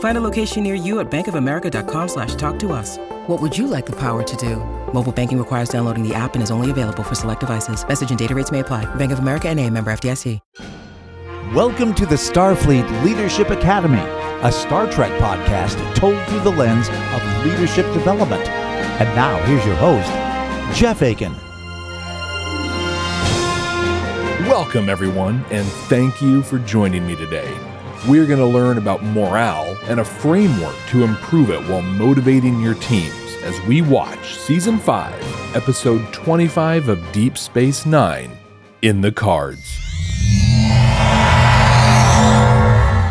Find a location near you at bankofamerica.com slash talk to us. What would you like the power to do? Mobile banking requires downloading the app and is only available for select devices. Message and data rates may apply. Bank of America and a member FDIC. Welcome to the Starfleet Leadership Academy, a Star Trek podcast told through the lens of leadership development. And now, here's your host, Jeff Akin. Welcome, everyone, and thank you for joining me today. We're going to learn about morale and a framework to improve it while motivating your teams as we watch Season 5, Episode 25 of Deep Space Nine in the cards.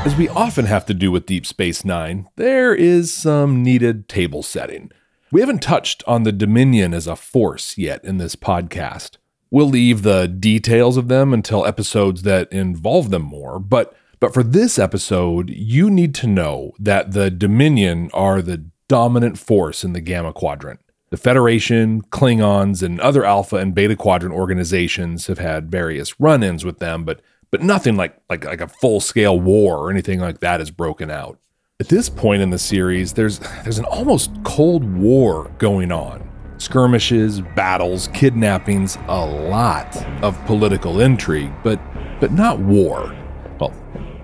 As we often have to do with Deep Space Nine, there is some needed table setting. We haven't touched on the Dominion as a force yet in this podcast. We'll leave the details of them until episodes that involve them more, but but for this episode, you need to know that the Dominion are the dominant force in the Gamma Quadrant. The Federation, Klingons, and other Alpha and Beta Quadrant organizations have had various run-ins with them, but but nothing like like like a full-scale war or anything like that has broken out. At this point in the series, there's there's an almost cold war going on. Skirmishes, battles, kidnappings, a lot of political intrigue, but but not war.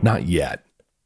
Not yet.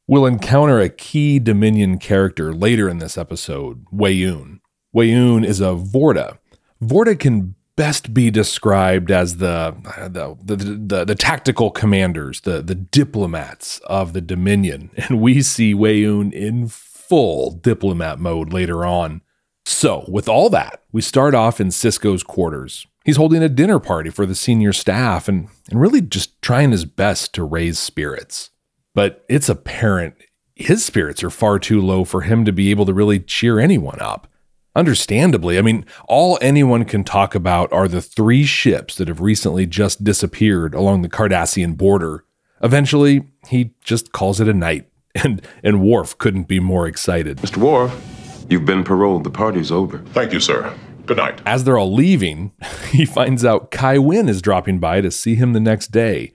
We'll encounter a key Dominion character later in this episode, Weyoun. Weyoun is a Vorta. Vorta can best be described as the the, the, the, the tactical commanders, the, the diplomats of the Dominion. And we see Weyoun in full diplomat mode later on. So, with all that, we start off in Sisko's quarters. He's holding a dinner party for the senior staff and, and really just trying his best to raise spirits. But it's apparent his spirits are far too low for him to be able to really cheer anyone up. Understandably, I mean, all anyone can talk about are the three ships that have recently just disappeared along the Cardassian border. Eventually, he just calls it a night, and, and Worf couldn't be more excited. Mr. Worf, you've been paroled. The party's over. Thank you, sir. Good night. As they're all leaving, he finds out Kai Winn is dropping by to see him the next day.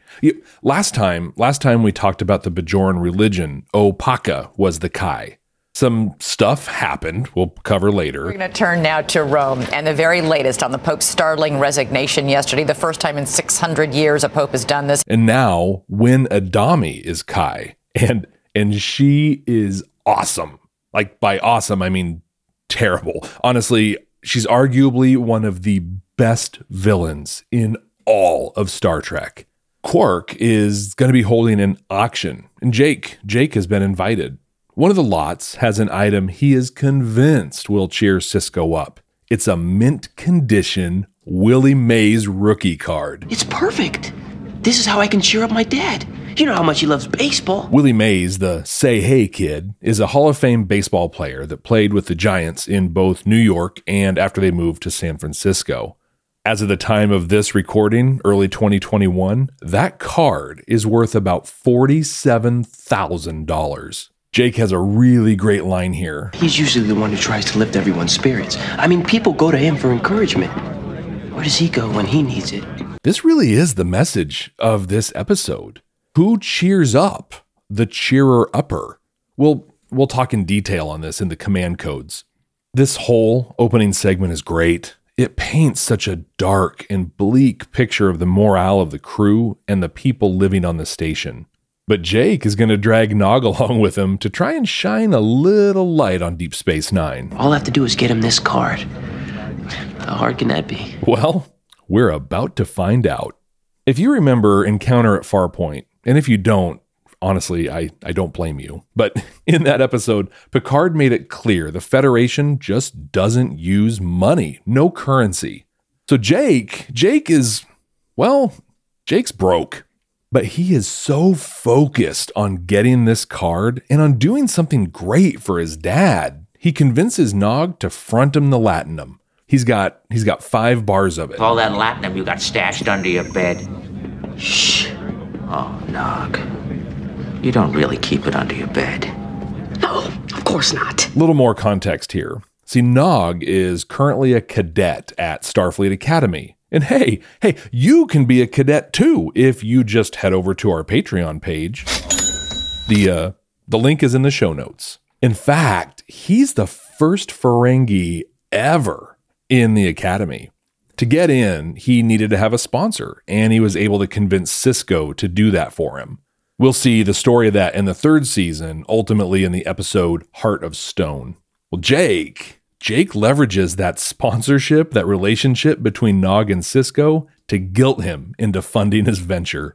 Last time, last time we talked about the Bajoran religion, Opaka was the Kai. Some stuff happened, we'll cover later. We're going to turn now to Rome and the very latest on the Pope's startling resignation yesterday. The first time in 600 years a Pope has done this. And now, Winn Adami is Kai, and and she is awesome. Like by awesome, I mean terrible. Honestly, she's arguably one of the best villains in all of Star Trek. Quark is going to be holding an auction, and Jake, Jake has been invited. One of the lots has an item he is convinced will cheer Sisko up. It's a mint condition Willie Mays rookie card. It's perfect. This is how I can cheer up my dad. You know how much he loves baseball. Willie Mays, the say hey kid, is a Hall of Fame baseball player that played with the Giants in both New York and after they moved to San Francisco. As of the time of this recording, early 2021, that card is worth about $47,000. Jake has a really great line here. He's usually the one who tries to lift everyone's spirits. I mean, people go to him for encouragement. Where does he go when he needs it? This really is the message of this episode. Who cheers up the cheerer upper? We'll, we'll talk in detail on this in the command codes. This whole opening segment is great. It paints such a dark and bleak picture of the morale of the crew and the people living on the station. But Jake is going to drag Nog along with him to try and shine a little light on Deep Space Nine. All I have to do is get him this card. How hard can that be? Well, we're about to find out. If you remember Encounter at Farpoint, and if you don't, honestly, I, I don't blame you. But in that episode, Picard made it clear the Federation just doesn't use money, no currency. So Jake, Jake is, well, Jake's broke. But he is so focused on getting this card and on doing something great for his dad. He convinces Nog to front him the latinum. He's got he's got five bars of it. All that latinum you got stashed under your bed. Shh. Oh, Nog. You don't really keep it under your bed. No, of course not. A Little more context here. See, Nog is currently a cadet at Starfleet Academy. And hey, hey, you can be a cadet too if you just head over to our Patreon page. The uh, the link is in the show notes. In fact, he's the first Ferengi ever in the academy. To get in, he needed to have a sponsor, and he was able to convince Sisko to do that for him. We'll see the story of that in the third season, ultimately in the episode Heart of Stone. Well, Jake, Jake leverages that sponsorship, that relationship between Nog and Sisko to guilt him into funding his venture.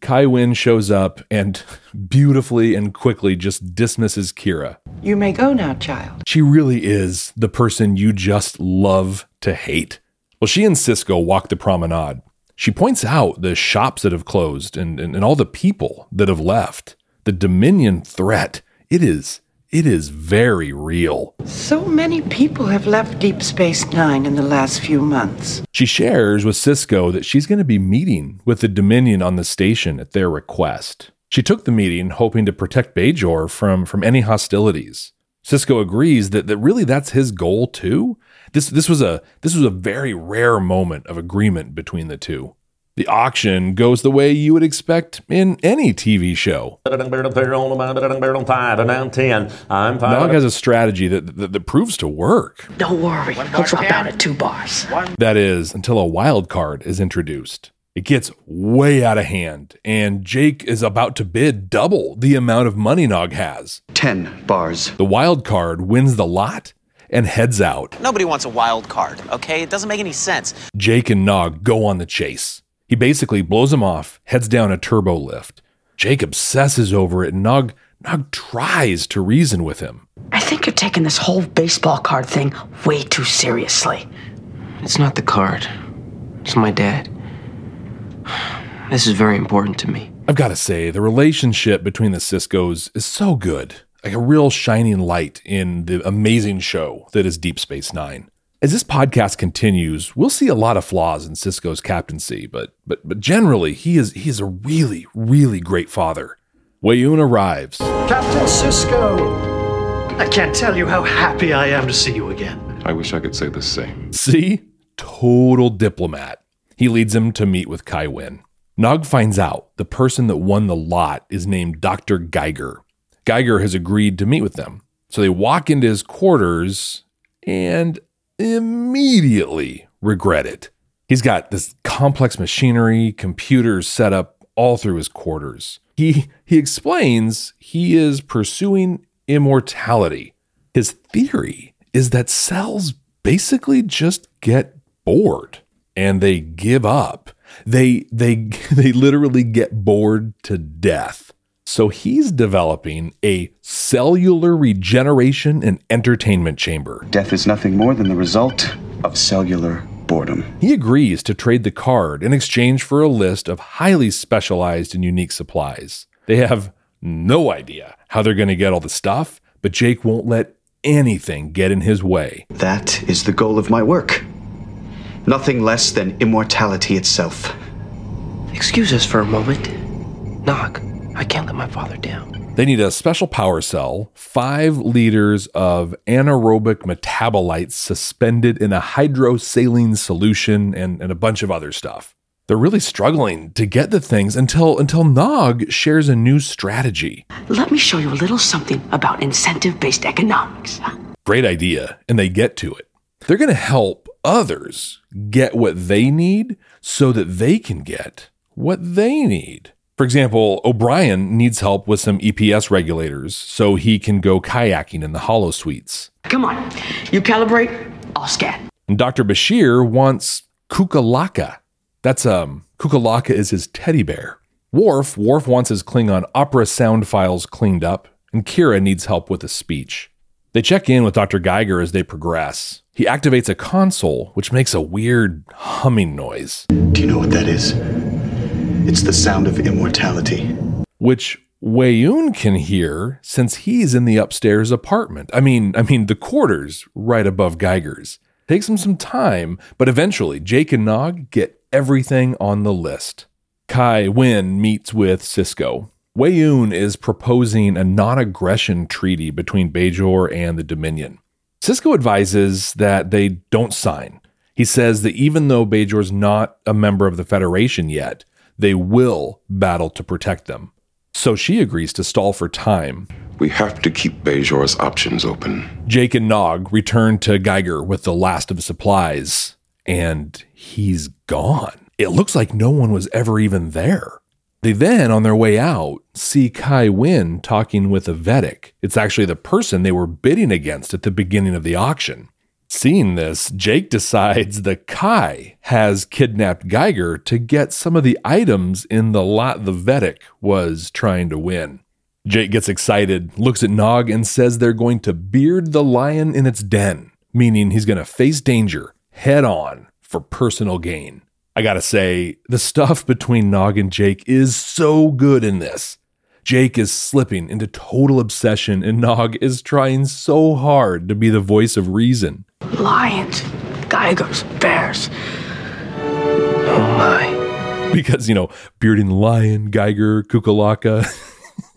Kai Winn shows up and beautifully and quickly just dismisses Kira. You may go now, child. She really is the person you just love to hate. Well, she and Sisko walk the promenade. She points out the shops that have closed and, and, and all the people that have left. The Dominion threat, it is it is very real. So many people have left Deep Space Nine in the last few months. She shares with Sisko that she's going to be meeting with the Dominion on the station at their request. She took the meeting hoping to protect Bajor from, from any hostilities. Sisko agrees that, that really that's his goal too. This this was a this was a very rare moment of agreement between the two. The auction goes the way you would expect in any TV show. Nog has a strategy that, that, that proves to work. Don't worry, I'll drop out at two bars. That is, until a wild card is introduced. It gets way out of hand, and Jake is about to bid double the amount of money Nog has. 10 bars. The wild card wins the lot and heads out. Nobody wants a wild card, okay? It doesn't make any sense. Jake and Nog go on the chase. He basically blows him off, heads down a turbo lift. Jake obsesses over it, and Nog, Nog tries to reason with him. I think you're taking this whole baseball card thing way too seriously. It's not the card, it's my dad. This is very important to me. I've got to say, the relationship between the Siskos is so good. Like a real shining light in the amazing show that is Deep Space Nine. As this podcast continues, we'll see a lot of flaws in Sisko's captaincy, but but but generally he is he is a really, really great father. Weyoun arrives. Captain Sisko! I can't tell you how happy I am to see you again. I wish I could say the same. See? Total diplomat. He leads him to meet with Kai Winn. Nog finds out the person that won the lot is named Dr. Geiger. Geiger has agreed to meet with them. So they walk into his quarters and immediately regret it. He's got this complex machinery, computers set up all through his quarters. He he explains he is pursuing immortality. His theory is that cells basically just get bored and they give up. They they they literally get bored to death. So he's developing a cellular regeneration and entertainment chamber. Death is nothing more than the result of cellular boredom. He agrees to trade the card in exchange for a list of highly specialized and unique supplies. They have no idea how they're going to get all the stuff, but Jake won't let anything get in his way. That is the goal of my work. Nothing less than immortality itself. Excuse us for a moment. Nog. I can't let my father down. They need a special power cell, five liters of anaerobic metabolites suspended in a hydrosaline solution, and, and a bunch of other stuff. They're really struggling to get the things until until Nog shares a new strategy. Let me show you a little something about incentive-based economics. Great idea, and they get to it. They're going to help others get what they need so that they can get what they need. For example, O'Brien needs help with some EPS regulators so he can go kayaking in the holosuites. Come on, you calibrate, I'll scan. And Dr. Bashir wants kukalaka. That's um Kukalaka is his teddy bear. Worf, Worf wants his Klingon opera sound files cleaned up, and Kira needs help with a speech. They check in with Dr. Geiger as they progress. He activates a console, which makes a weird humming noise. Do you know what that is? It's the sound of immortality. Which Weyoun can hear since he's in the upstairs apartment. I mean, I mean the quarters right above Geiger's. Takes him some time, but eventually Jake and Nog get everything on the list. Kai Winn meets with Sisko. Weyoun is proposing a non aggression treaty between Bajor and the Dominion. Sisko advises that they don't sign. He says that even though Bajor's not a member of the Federation yet, they will battle to protect them. So she agrees to stall for time. We have to keep Bajor's options open. Jake and Nog return to Geiger with the last of supplies, and he's gone. It looks like no one was ever even there. They then, on their way out, see Kai Winn talking with a Vedek. It's actually the person they were bidding against at the beginning of the auction. Seeing this, Jake decides the Kai has kidnapped Geiger to get some of the items in the lot the Vedek was trying to win. Jake gets excited, looks at Nog, and says they're going to beard the lion in its den, meaning he's going to face danger head on for personal gain. I gotta say, the stuff between Nog and Jake is so good in this. Jake is slipping into total obsession, and Nog is trying so hard to be the voice of reason. Lions, Geigers, bears. Oh my. Because, you know, bearding lion, Geiger, Kukalaka.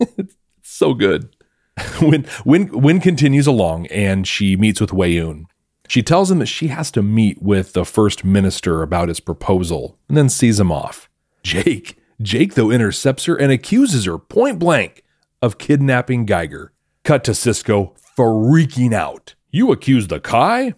it's so good. When Winn Winn continues along and she meets with Weyoun. She tells him that she has to meet with the first minister about his proposal and then sees him off. Jake, Jake though intercepts her and accuses her point blank of kidnapping Geiger. Cut to Sisko freaking out. You accuse the Kai?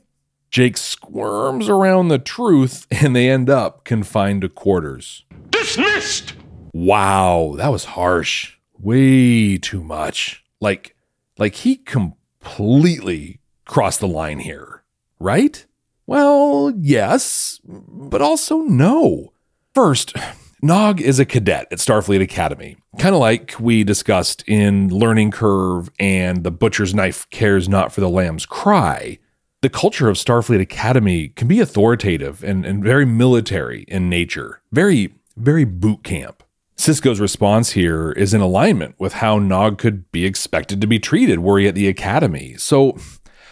Jake squirms around the truth and they end up confined to quarters. Dismissed! Wow, that was harsh. Way too much. Like like he completely crossed the line here, right? Well, yes, but also no. First, Nog is a cadet at Starfleet Academy, kind of like we discussed in Learning Curve and The Butcher's Knife Cares Not for the Lamb's Cry. The culture of Starfleet Academy can be authoritative and, and very military in nature, very, very boot camp. Sisko's response here is in alignment with how Nog could be expected to be treated were he at the Academy. So,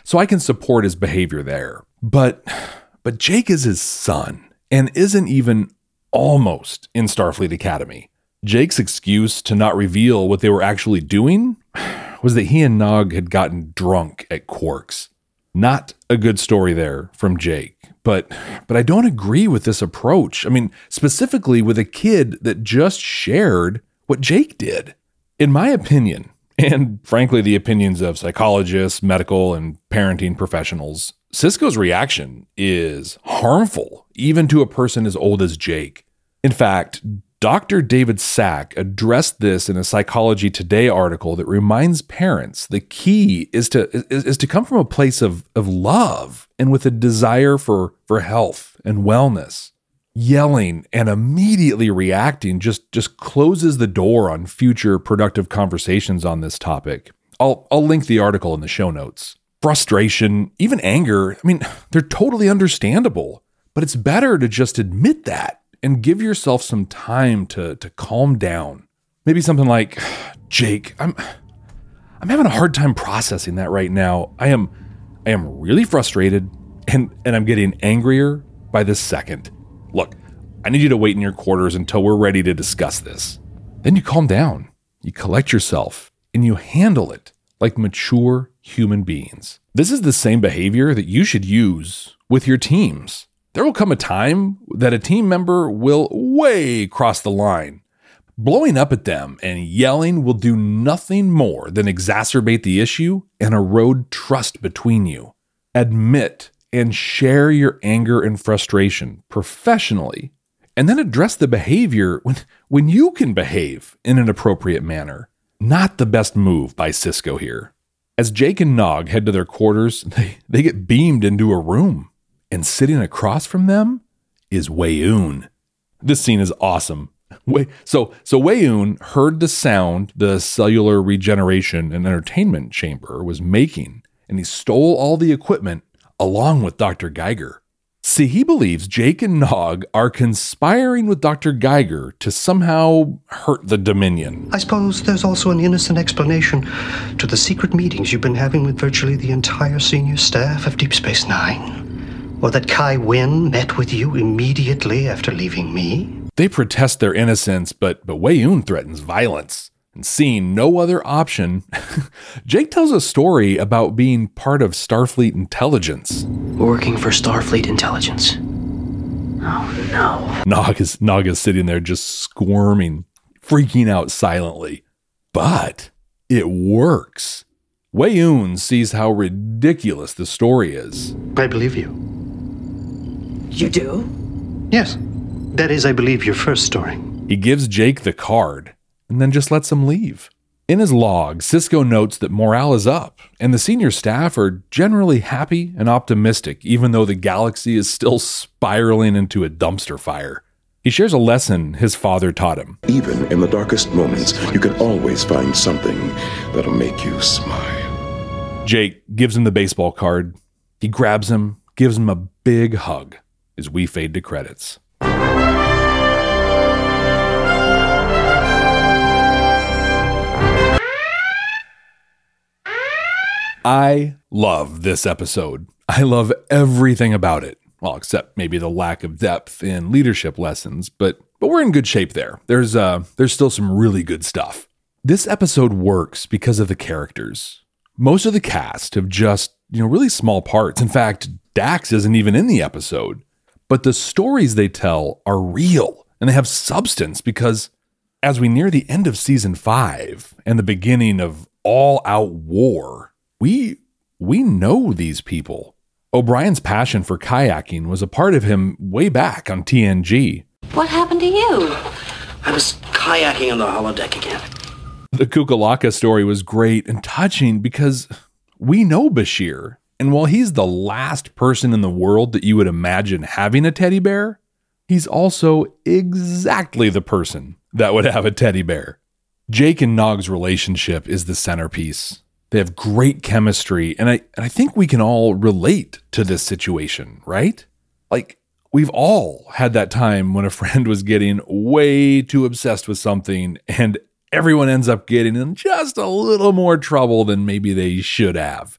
so I can support his behavior there. But, but Jake is his son and isn't even almost in Starfleet Academy. Jake's excuse to not reveal what they were actually doing was that he and Nog had gotten drunk at Quark's. Not a good story there from Jake. But but I don't agree with this approach. I mean, specifically with a kid that just shared what Jake did. In my opinion, and frankly the opinions of psychologists, medical and parenting professionals, Sisko's reaction is harmful even to a person as old as Jake. In fact, Dr. David Sack addressed this in a Psychology Today article that reminds parents the key is to is, is, to come from a place of, of love and with a desire for, for health and wellness. Yelling and immediately reacting just, just closes the door on future productive conversations on this topic. I'll, I'll link the article in the show notes. Frustration, even anger, I mean, they're totally understandable, but it's better to just admit that and give yourself some time to to calm down. Maybe something like, "Jake, I'm I'm having a hard time processing that right now. I am I am really frustrated and and I'm getting angrier by the second. Look, I need you to wait in your quarters until we're ready to discuss this." Then you calm down. You collect yourself and you handle it like mature human beings. This is the same behavior that you should use with your teams. There will come a time that a team member will way cross the line. Blowing up at them and yelling will do nothing more than exacerbate the issue and erode trust between you. Admit and share your anger and frustration professionally, and then address the behavior when, when you can behave in an appropriate manner. Not the best move by Sisko here. As Jake and Nog head to their quarters, they, they get beamed into a room and sitting across from them is Weyoun. This scene is awesome. So so Weyoun heard the sound the cellular regeneration and entertainment chamber was making, and he stole all the equipment along with Dr. Geiger. See, he believes Jake and Nog are conspiring with Dr. Geiger to somehow hurt the Dominion. I suppose there's also an innocent explanation to the secret meetings you've been having with virtually the entire senior staff of Deep Space Nine. Or that Kai Winn met with you immediately after leaving me. They protest their innocence, but but Weyoun threatens violence. And seeing no other option, Jake tells a story about being part of Starfleet intelligence. Working for Starfleet intelligence. Oh no. Nog is, Nog is sitting there just squirming, freaking out silently. But it works. Weyoun sees how ridiculous the story is. I believe you. You do? Yes. That is, I believe, your first story. He gives Jake the card and then just lets him leave. In his log, Sisko notes that morale is up, and the senior staff are generally happy and optimistic, even though the galaxy is still spiraling into a dumpster fire. He shares a lesson his father taught him. Even in the darkest moments, you can always find something that'll make you smile. Jake gives him the baseball card. He grabs him, gives him a big hug as we fade to credits. I love this episode. I love everything about it. Well, except maybe the lack of depth in leadership lessons, but but we're in good shape there. There's uh there's still some really good stuff. This episode works because of the characters. Most of the cast have just, you know, really small parts. In fact, Dax isn't even in the episode. But the stories they tell are real and they have substance because as we near the end of season 5 and the beginning of all out war, we we know these people. O'Brien's passion for kayaking was a part of him way back on TNG. What happened to you? I was kayaking on the holodeck again. The Kukalaka story was great and touching because we know Bashir, and while he's the last person in the world that you would imagine having a teddy bear, he's also exactly the person that would have a teddy bear. Jake and Nog's relationship is the centerpiece. They have great chemistry, and I and I think we can all relate to this situation, right? Like we've all had that time when a friend was getting way too obsessed with something and everyone ends up getting in just a little more trouble than maybe they should have.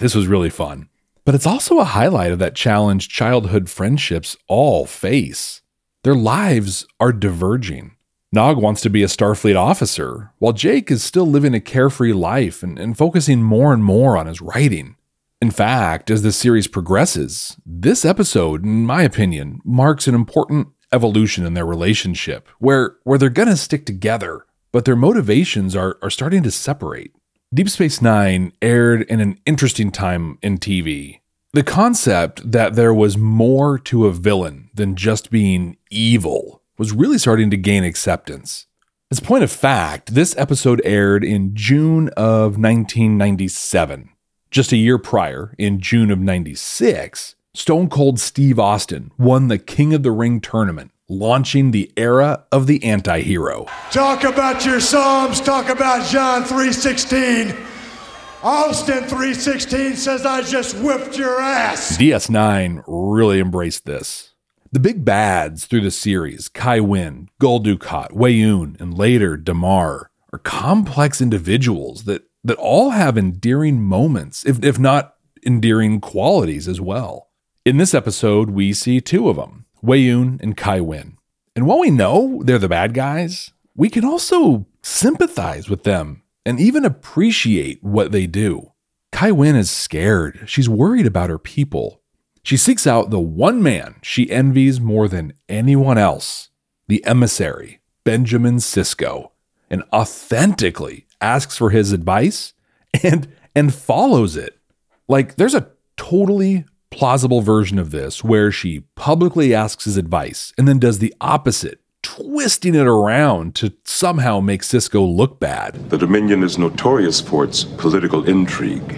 This was really fun. But it's also a highlight of that challenge childhood friendships all face. Their lives are diverging. Nog wants to be a Starfleet officer, while Jake is still living a carefree life and, and, focusing more and more on his writing. In fact, as the series progresses, this episode, in my opinion, marks an important evolution in their relationship, where, where they're going to stick together, but their motivations are, are starting to separate. Deep Space Nine aired in an interesting time in TV. The concept that there was more to a villain than just being evil was really starting to gain acceptance. As a point of fact, this episode aired in June of 1997. Just a year prior, in June of 96, Stone Cold Steve Austin won the King of the Ring tournament, launching the era of the anti hero. Talk about your Psalms, talk about John 3.16. Austin 316 says I just whipped your ass. DS9 really embraced this. The big bads through the series, Kai Winn, Gul Dukat, and later Damar, are complex individuals that, that all have endearing moments, if, if not endearing qualities as well. In this episode, we see two of them, Weyoun and Kai Winn. And while we know they're the bad guys, we can also sympathize with them and even appreciate what they do. Kai Winn is scared. She's worried about her people. She seeks out the one man she envies more than anyone else, the emissary, Benjamin Sisko, and authentically asks for his advice and and follows it. Like there's a totally plausible version of this where she publicly asks his advice and then does the opposite, twisting it around to somehow make Sisko look bad. The Dominion is notorious for its political intrigue.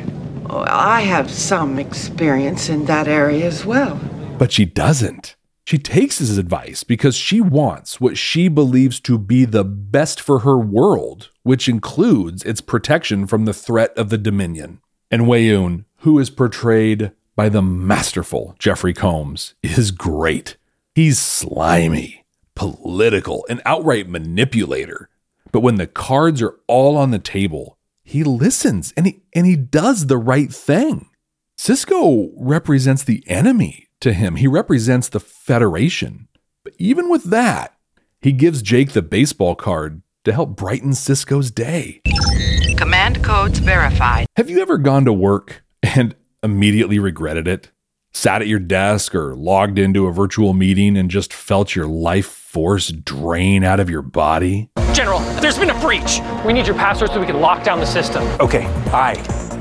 Oh, I have some experience in that area as well. But she doesn't. She takes his advice because she wants what she believes to be the best for her world, which includes its protection from the threat of the Dominion. And Weyoun, who is portrayed by the masterful Jeffrey Combs, is great. He's slimy, political, an outright manipulator. But when the cards are all on the table, he listens and he, and he does the right thing. Sisko represents the enemy to him. He represents the Federation. But even with that, he gives Jake the baseball card to help brighten Sisko's day. Command codes verified. Have you ever gone to work and immediately regretted it? Sat at your desk or logged into a virtual meeting and just felt your life force drain out of your body? General, there's been a breach. We need your password so we can lock down the system. Okay, I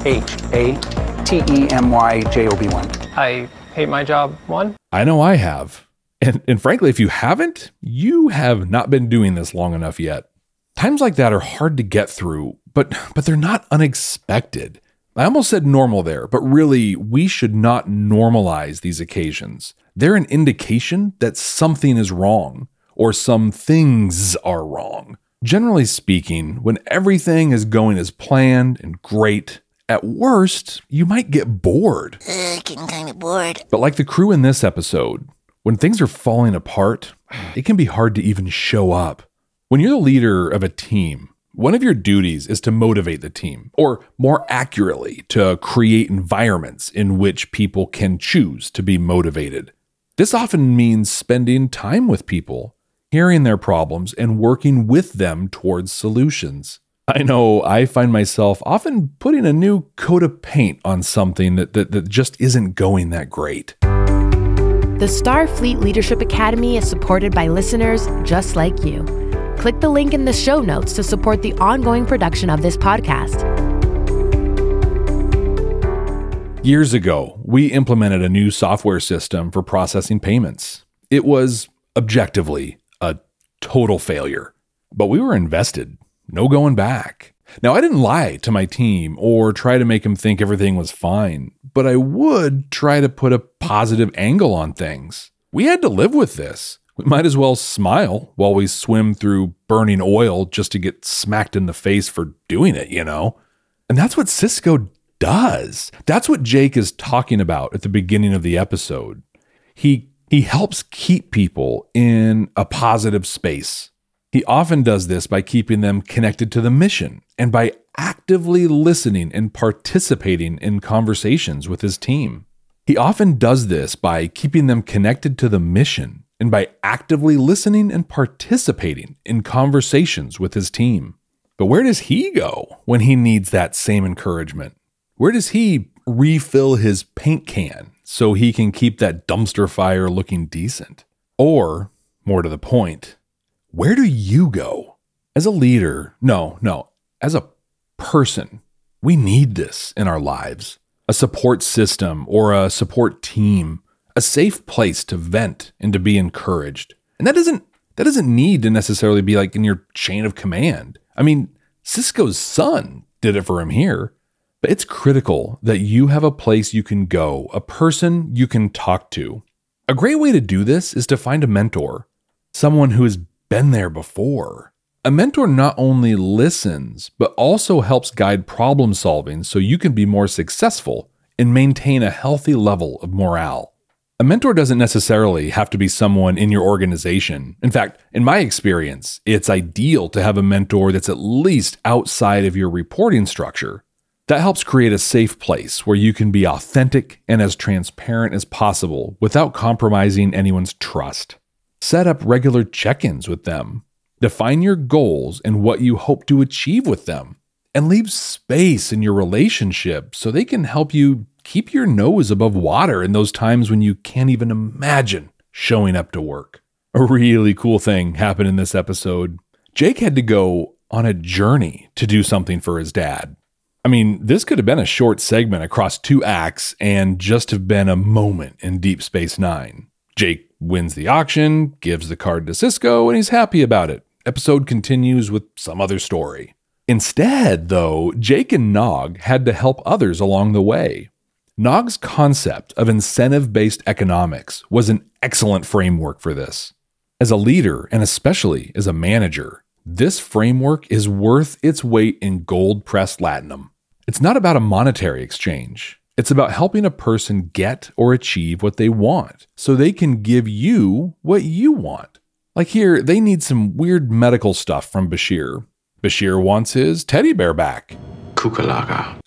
H A T E M Y J O B 1. I hate my job one? I know I have. And, and frankly, if you haven't, you have not been doing this long enough yet. Times like that are hard to get through, but but they're not unexpected. I almost said normal there, but really, we should not normalize these occasions. They're an indication that something is wrong or some things are wrong. Generally speaking, when everything is going as planned and great, at worst, you might get bored. Uh, getting kind of bored. But like the crew in this episode, when things are falling apart, it can be hard to even show up. When you're the leader of a team, one of your duties is to motivate the team, or more accurately, to create environments in which people can choose to be motivated. This often means spending time with people, hearing their problems, and working with them towards solutions. I know I find myself often putting a new coat of paint on something that, that, that just isn't going that great. The Starfleet Leadership Academy is supported by listeners just like you. Click the link in the show notes to support the ongoing production of this podcast. Years ago, we implemented a new software system for processing payments. It was objectively a total failure, but we were invested no going back. Now, I didn't lie to my team or try to make them think everything was fine, but I would try to put a positive angle on things. We had to live with this. We might as well smile while we swim through burning oil just to get smacked in the face for doing it, you know? And that's what Sisko does. That's what Jake is talking about at the beginning of the episode. He he helps keep people in a positive space. He often does this by keeping them connected to the mission and by actively listening and participating in conversations with his team. He often does this by keeping them connected to the mission and by actively listening and participating in conversations with his team. But where does he go when he needs that same encouragement? Where does he refill his paint can so he can keep that dumpster fire looking decent? Or, more to the point, where do you go? As a leader, no, no, as a person, we need this in our lives a support system or a support team, a safe place to vent and to be encouraged. And that doesn't that doesn't need to necessarily be like in your chain of command. I mean, Sisko's son did it for him here. But it's critical that you have a place you can go, a person you can talk to. A great way to do this is to find a mentor, someone who has been there before. A mentor not only listens, but also helps guide problem solving so you can be more successful and maintain a healthy level of morale. A mentor doesn't necessarily have to be someone in your organization. In fact, in my experience, it's ideal to have a mentor that's at least outside of your reporting structure. That helps create a safe place where you can be authentic and as transparent as possible without compromising anyone's trust. Set up regular check ins with them. Define your goals and what you hope to achieve with them. And leave space in your relationship so they can help you keep your nose above water in those times when you can't even imagine showing up to work. A really cool thing happened in this episode. Jake had to go on a journey to do something for his dad. I mean, this could have been a short segment across two acts and just have been a moment in Deep Space Nine. Jake wins the auction, gives the card to Sisko, and he's happy about it. Episode continues with some other story. Instead, though, Jake and Nog had to help others along the way. Nog's concept of incentive based economics was an excellent framework for this. As a leader, and especially as a manager, this framework is worth its weight in gold pressed latinum. It's not about a monetary exchange. It's about helping a person get or achieve what they want so they can give you what you want. Like here, they need some weird medical stuff from Bashir. Bashir wants his teddy bear back.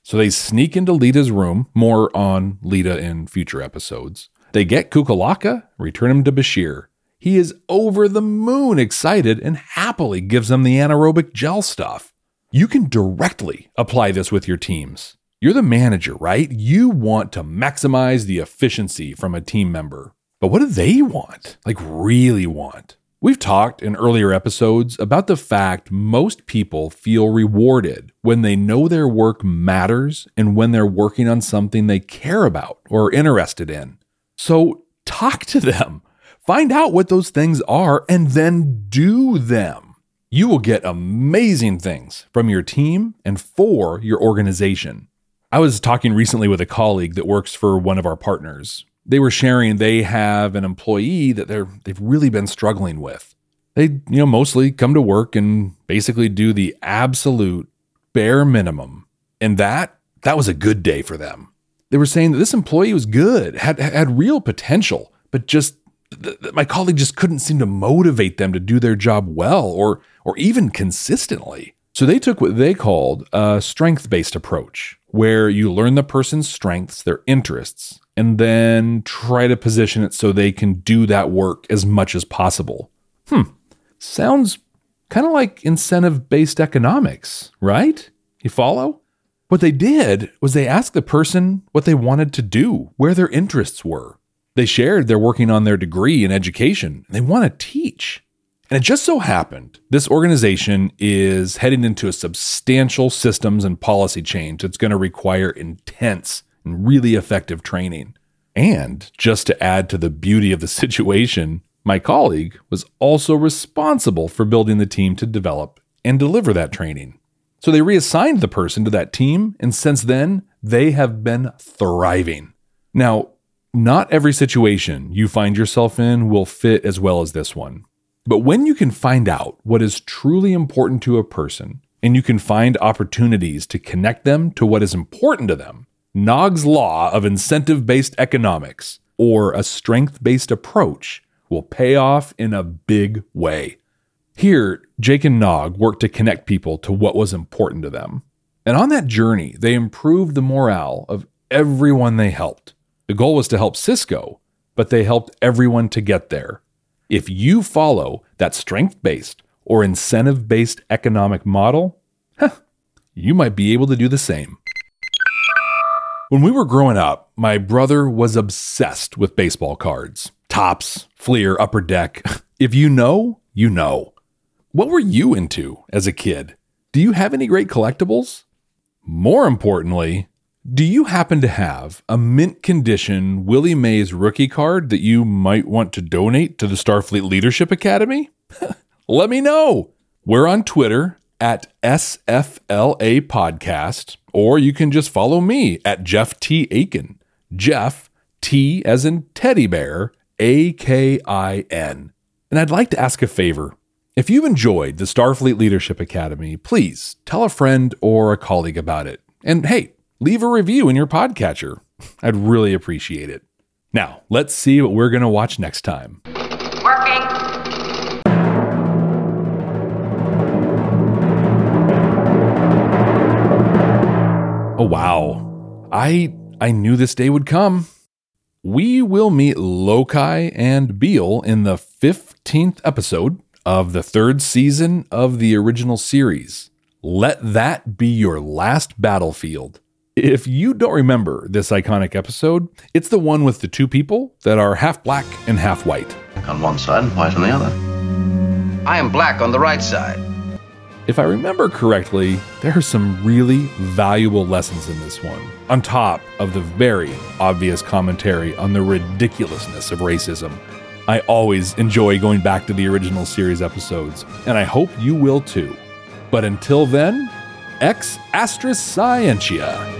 So they sneak into Leeta's room, more on Leeta in future episodes. They get Kukalaka, return him to Bashir. He is over the moon excited and happily gives them the anaerobic gel stuff. You can directly apply this with your teams. You're the manager, right? You want to maximize the efficiency from a team member. But what do they want? Like, really want? We've talked in earlier episodes about the fact most people feel rewarded when they know their work matters and when they're working on something they care about or are interested in. So, talk to them. Find out what those things are and then do them. You will get amazing things from your team and for your organization. I was talking recently with a colleague that works for one of our partners. They were sharing they have an employee that they're they've really been struggling with. They, you know, mostly come to work and basically do the absolute bare minimum. And that that was a good day for them. They were saying that this employee was good, had had real potential, but just my colleague just couldn't seem to motivate them to do their job well or or even consistently. So they took what they called a strength-based approach, where you learn the person's strengths, their interests, and then try to position it so they can do that work as much as possible. Hmm. Sounds kind of like incentive-based economics, right? You follow? What they did was they asked the person what they wanted to do, where their interests were. They shared they're working on their degree in education. They want to teach. And it just so happened this organization is heading into a substantial systems and policy change that's going to require intense and really effective training. And just to add to the beauty of the situation, my colleague was also responsible for building the team to develop and deliver that training. So they reassigned the person to that team, and since then, they have been thriving. Now, not every situation you find yourself in will fit as well as this one. But when you can find out what is truly important to a person and you can find opportunities to connect them to what is important to them, Nog's law of incentive based economics or a strength based approach will pay off in a big way. Here, Jake and Nog worked to connect people to what was important to them. And on that journey, they improved the morale of everyone they helped. The goal was to help Sisko, but they helped everyone to get there. If you follow that strength based or incentive based economic model, huh, you might be able to do the same. When we were growing up, my brother was obsessed with baseball cards Topps, Fleer, Upper Deck. If you know, you know. What were you into as a kid? Do you have any great collectibles? More importantly, do you happen to have a mint condition Willie Mays rookie card that you might want to donate to the Starfleet Leadership Academy? Let me know. We're on Twitter at SFLA Podcast, or you can just follow me at Jeff T. Akin. Jeff T as in teddy bear, A K I N. And I'd like to ask a favor. If you've enjoyed the Starfleet Leadership Academy, please tell a friend or a colleague about it. And hey, leave a review in your podcatcher. I'd really appreciate it. Now, let's see what we're going to watch next time. Oh wow. I I knew this day would come. We will meet Lokai and Bele in the 15th episode of the third season of the original series. Let that be your last battlefield. If you don't remember this iconic episode, it's the one with the two people that are half black and half white. On one side and white on the other. I am black on the right side. If I remember correctly, there are some really valuable lessons in this one, on top of the very obvious commentary on the ridiculousness of racism. I always enjoy going back to the original series episodes, and I hope you will too. But until then, ex astra scientia.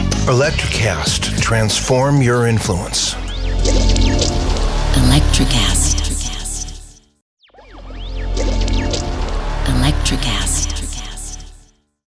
Electricast, transform your influence. Electricast. Electricast.